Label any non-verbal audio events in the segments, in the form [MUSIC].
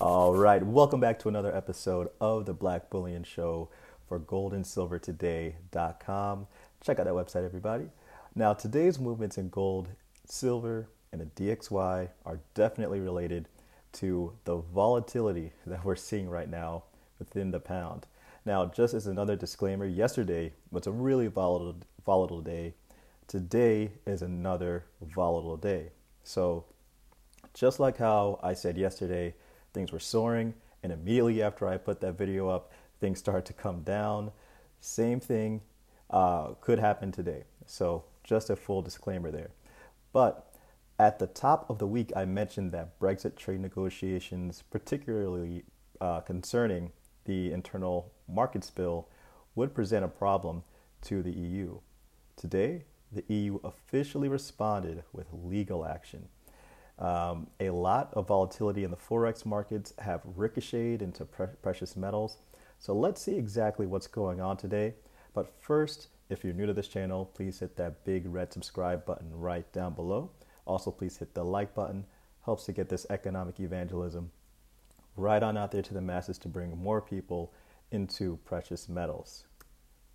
All right, welcome back to another episode of the Black Bullion Show for goldandsilvertoday.com. Check out that website, everybody. Now, today's movements in gold, silver, and the DXY are definitely related to the volatility [LAUGHS] that we're seeing right now within the pound. Now, just as another disclaimer, yesterday was a really volatile, volatile day. Today is another volatile day. So, just like how I said yesterday, things were soaring, and immediately after I put that video up, things started to come down. Same thing uh, could happen today. So, just a full disclaimer there. But at the top of the week, I mentioned that Brexit trade negotiations, particularly uh, concerning the internal markets bill, would present a problem to the EU. Today, the EU officially responded with legal action. Um, a lot of volatility in the forex markets have ricocheted into pre- precious metals. So let's see exactly what's going on today. But first, if you're new to this channel, please hit that big red subscribe button right down below. Also, please hit the like button. Helps to get this economic evangelism right on out there to the masses to bring more people into precious metals.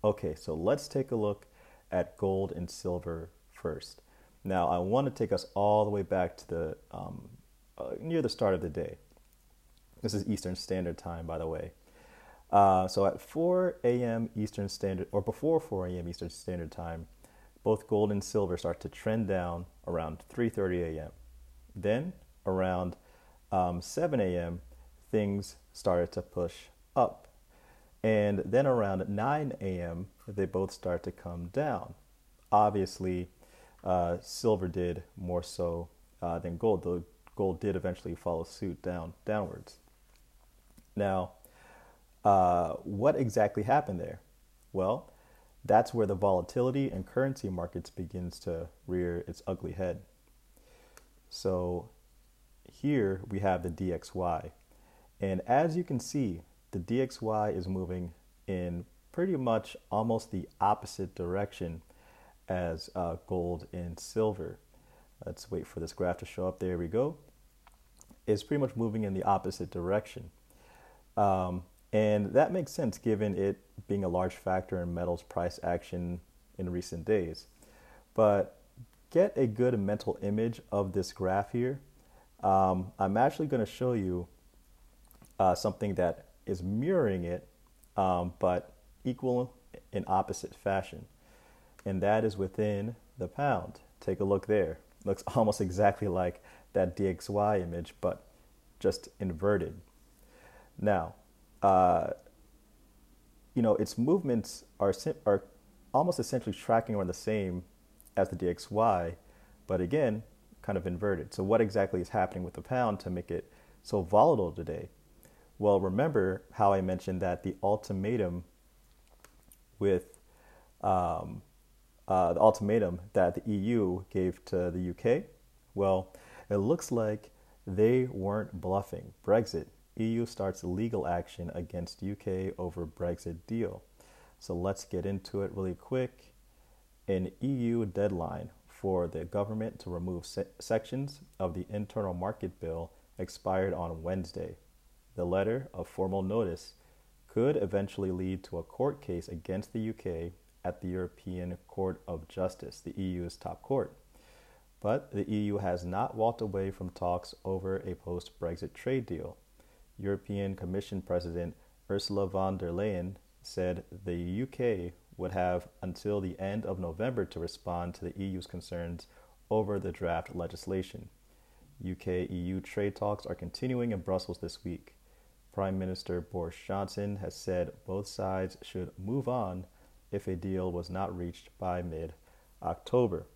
Okay, so let's take a look at gold and silver first. Now, I want to take us all the way back to the um, uh, near the start of the day. This is Eastern Standard Time, by the way. Uh, so at 4 a.m. Eastern Standard, or before 4 a.m. Eastern Standard Time, both gold and silver start to trend down around 3:30 a.m. Then around um, 7 a.m., things started to push up, and then around 9 a.m., they both start to come down. Obviously, uh, silver did more so uh, than gold, though gold did eventually follow suit down downwards. Now, uh, what exactly happened there? Well, that's where the volatility in currency markets begins to rear its ugly head. So here we have the DXY. And as you can see, the DXY is moving in pretty much almost the opposite direction as uh, gold and silver. Let's wait for this graph to show up. There we go. It's pretty much moving in the opposite direction. Um, and that makes sense given it being a large factor in metals price action in recent days. But get a good mental image of this graph here. Um, I'm actually going to show you uh, something that is mirroring it, um, but equal in opposite fashion. And that is within the pound. Take a look there. Looks [LAUGHS] almost exactly like that DXY image, but just inverted. Now, uh, you know, its movements are, are almost essentially tracking around the same as the DXY, but again, kind of inverted. So, what exactly is happening with the pound to make it so volatile today? Well, remember how I mentioned that the ultimatum with um, uh, the ultimatum that the EU gave to the UK? Well, it looks like they weren't bluffing. Brexit EU starts legal action against UK over Brexit deal. So let's get into it really quick. An EU deadline for the government to remove se- sections of the internal market bill expired on Wednesday. The letter of formal notice could eventually lead to a court case against the UK at the European Court of Justice, the EU's top court. But the EU has not walked away from talks over a post Brexit trade deal. European Commission President Ursula von der Leyen said the UK would have until the end of November to respond to the EU's concerns over the draft legislation. UK EU trade talks are continuing in Brussels this week. Prime Minister Boris Johnson has said both sides should move on if a deal was not reached by mid October.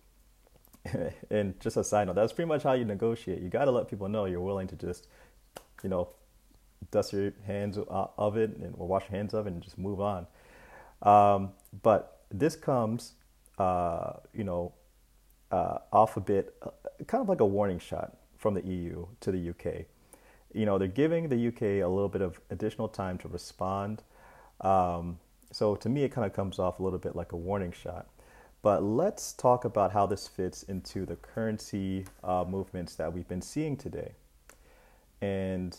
[LAUGHS] and just a side note, that's pretty much how you negotiate. You got to let people know you're willing to just, you know, dust your hands of it and or wash your hands of it and just move on. Um, but this comes, uh, you know, uh, off a bit, uh, kind of like a warning shot from the EU to the UK. You know, they're giving the UK a little bit of additional time to respond. Um, so to me, it kind of comes off a little bit like a warning shot. But let's talk about how this fits into the currency uh, movements that we've been seeing today. And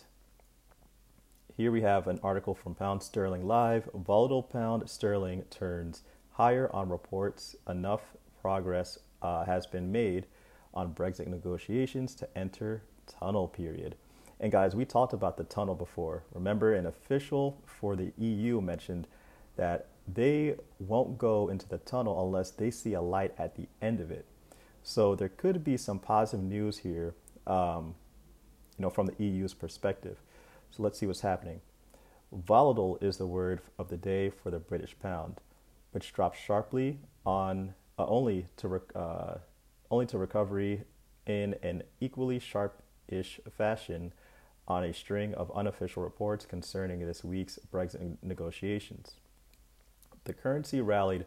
here we have an article from Pound Sterling Live. Volatile pound sterling turns higher on reports enough progress uh, has been made on Brexit negotiations to enter tunnel period. And guys, we talked about the tunnel before. Remember, an official for the EU mentioned that they won't go into the tunnel unless they see a light at the end of it. So there could be some positive news here, um, you know, from the EU's perspective. So let's see what's happening. Volatile is the word of the day for the British pound, which dropped sharply on uh, only to rec- uh, only to recovery in an equally sharp-ish fashion on a string of unofficial reports concerning this week's Brexit negotiations. The currency rallied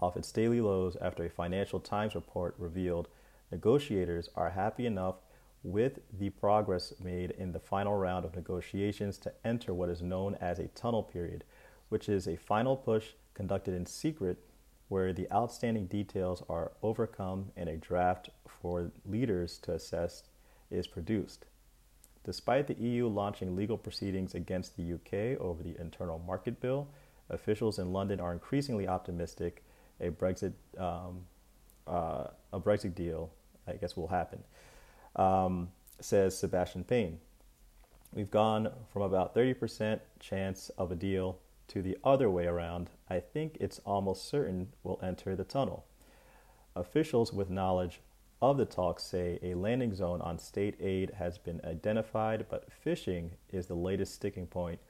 off its daily lows after a Financial Times report revealed negotiators are happy enough with the progress made in the final round of negotiations to enter what is known as a tunnel period, which is a final push conducted in secret where the outstanding details are overcome and a draft for leaders to assess is produced. Despite the EU launching legal proceedings against the UK over the internal market bill, officials in London are increasingly optimistic a Brexit um, uh, a Brexit deal, I guess, will happen. Um, says Sebastian Payne. We've gone from about 30% chance of a deal to the other way around. I think it's almost certain we'll enter the tunnel. Officials with knowledge of the talks say a landing zone on state aid has been identified, but fishing is the latest sticking point.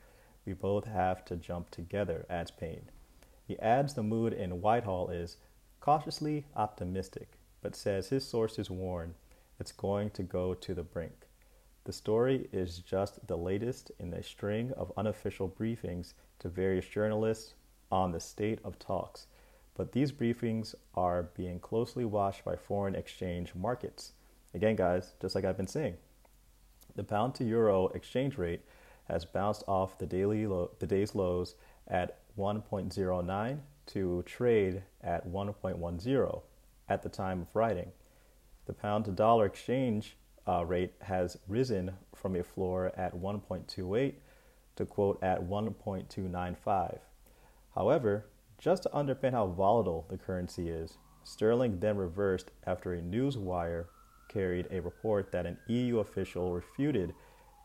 We both have to jump together, adds Payne. He adds the mood in Whitehall is cautiously optimistic, but says his sources warn it's going to go to the brink. The story is just the latest in a string of unofficial briefings to various journalists on the state of talks but these briefings are being closely watched by foreign exchange markets. Again, guys, just like I've been saying, the pound to euro exchange rate has bounced off the daily the day's lows at 1.09 to trade at 1.10 at the time of writing. The pound to dollar exchange uh, rate has risen from a floor at 1.28 to quote at 1.295. However, just to underpin how volatile the currency is, sterling then reversed after a news wire carried a report that an EU official refuted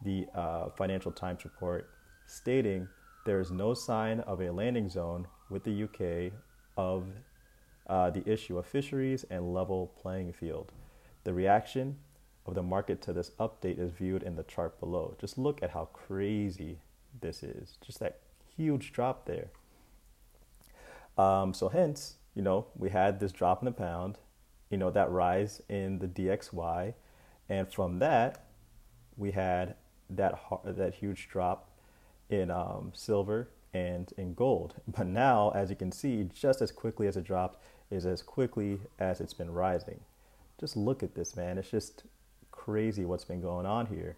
the uh, Financial Times report, stating there is no sign of a landing zone with the UK of uh, the issue of fisheries and level playing field. The reaction of the market to this update is viewed in the chart below. Just look at how crazy this is. Just that huge drop there. Um, so hence, you know, we had this drop in the pound, you know, that rise in the DXY, and from that, we had that that huge drop in um, silver and in gold. [LAUGHS] But now, as you can see, just as quickly as it dropped is as quickly as it's been rising. Just look at this, man. It's just crazy what's been going on here.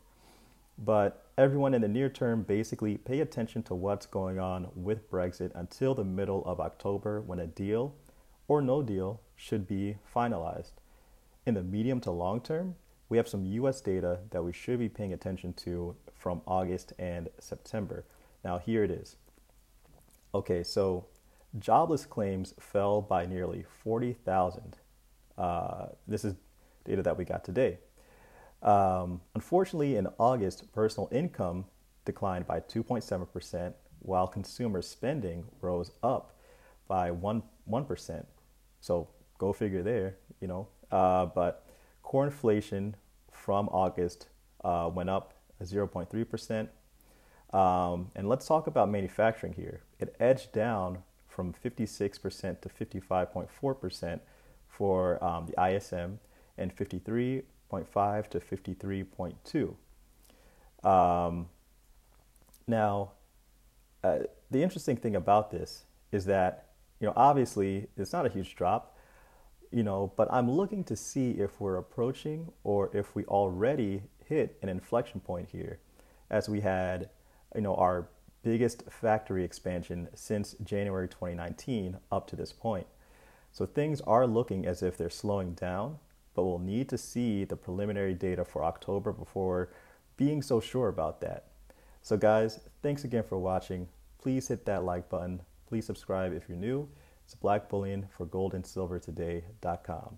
But everyone in the near term basically pay attention to what's going on with Brexit until the middle of October when a deal or no deal should be finalized. In the medium to long term, we have some US data that we should be paying attention to from August and September. Now, here it is. Okay, so jobless claims fell by nearly 40,000. Uh, this is data that we got today. Um, unfortunately, in August, personal income declined by 2.7%, while consumer spending rose up by 1, 1%. So go figure there, you know. Uh, but core inflation from August uh, went up 0.3%. Um, and let's talk about manufacturing here. It edged down from 56% to 55.4% for um, the ISM and 53.5 to 53.2. Um, now, uh, the interesting thing about this is that, you know, obviously it's not a huge drop, you know, but I'm looking to see if we're approaching or if we already hit an inflection point here as we had, you know, our biggest factory expansion since January 2019 up to this point. So things are looking as if they're slowing down, but we'll need to see the preliminary data for October before being so sure about that. So, guys, thanks again for watching. Please hit that like button. Please subscribe if you're new. It's Black Bullion for goldandsilvertoday.com.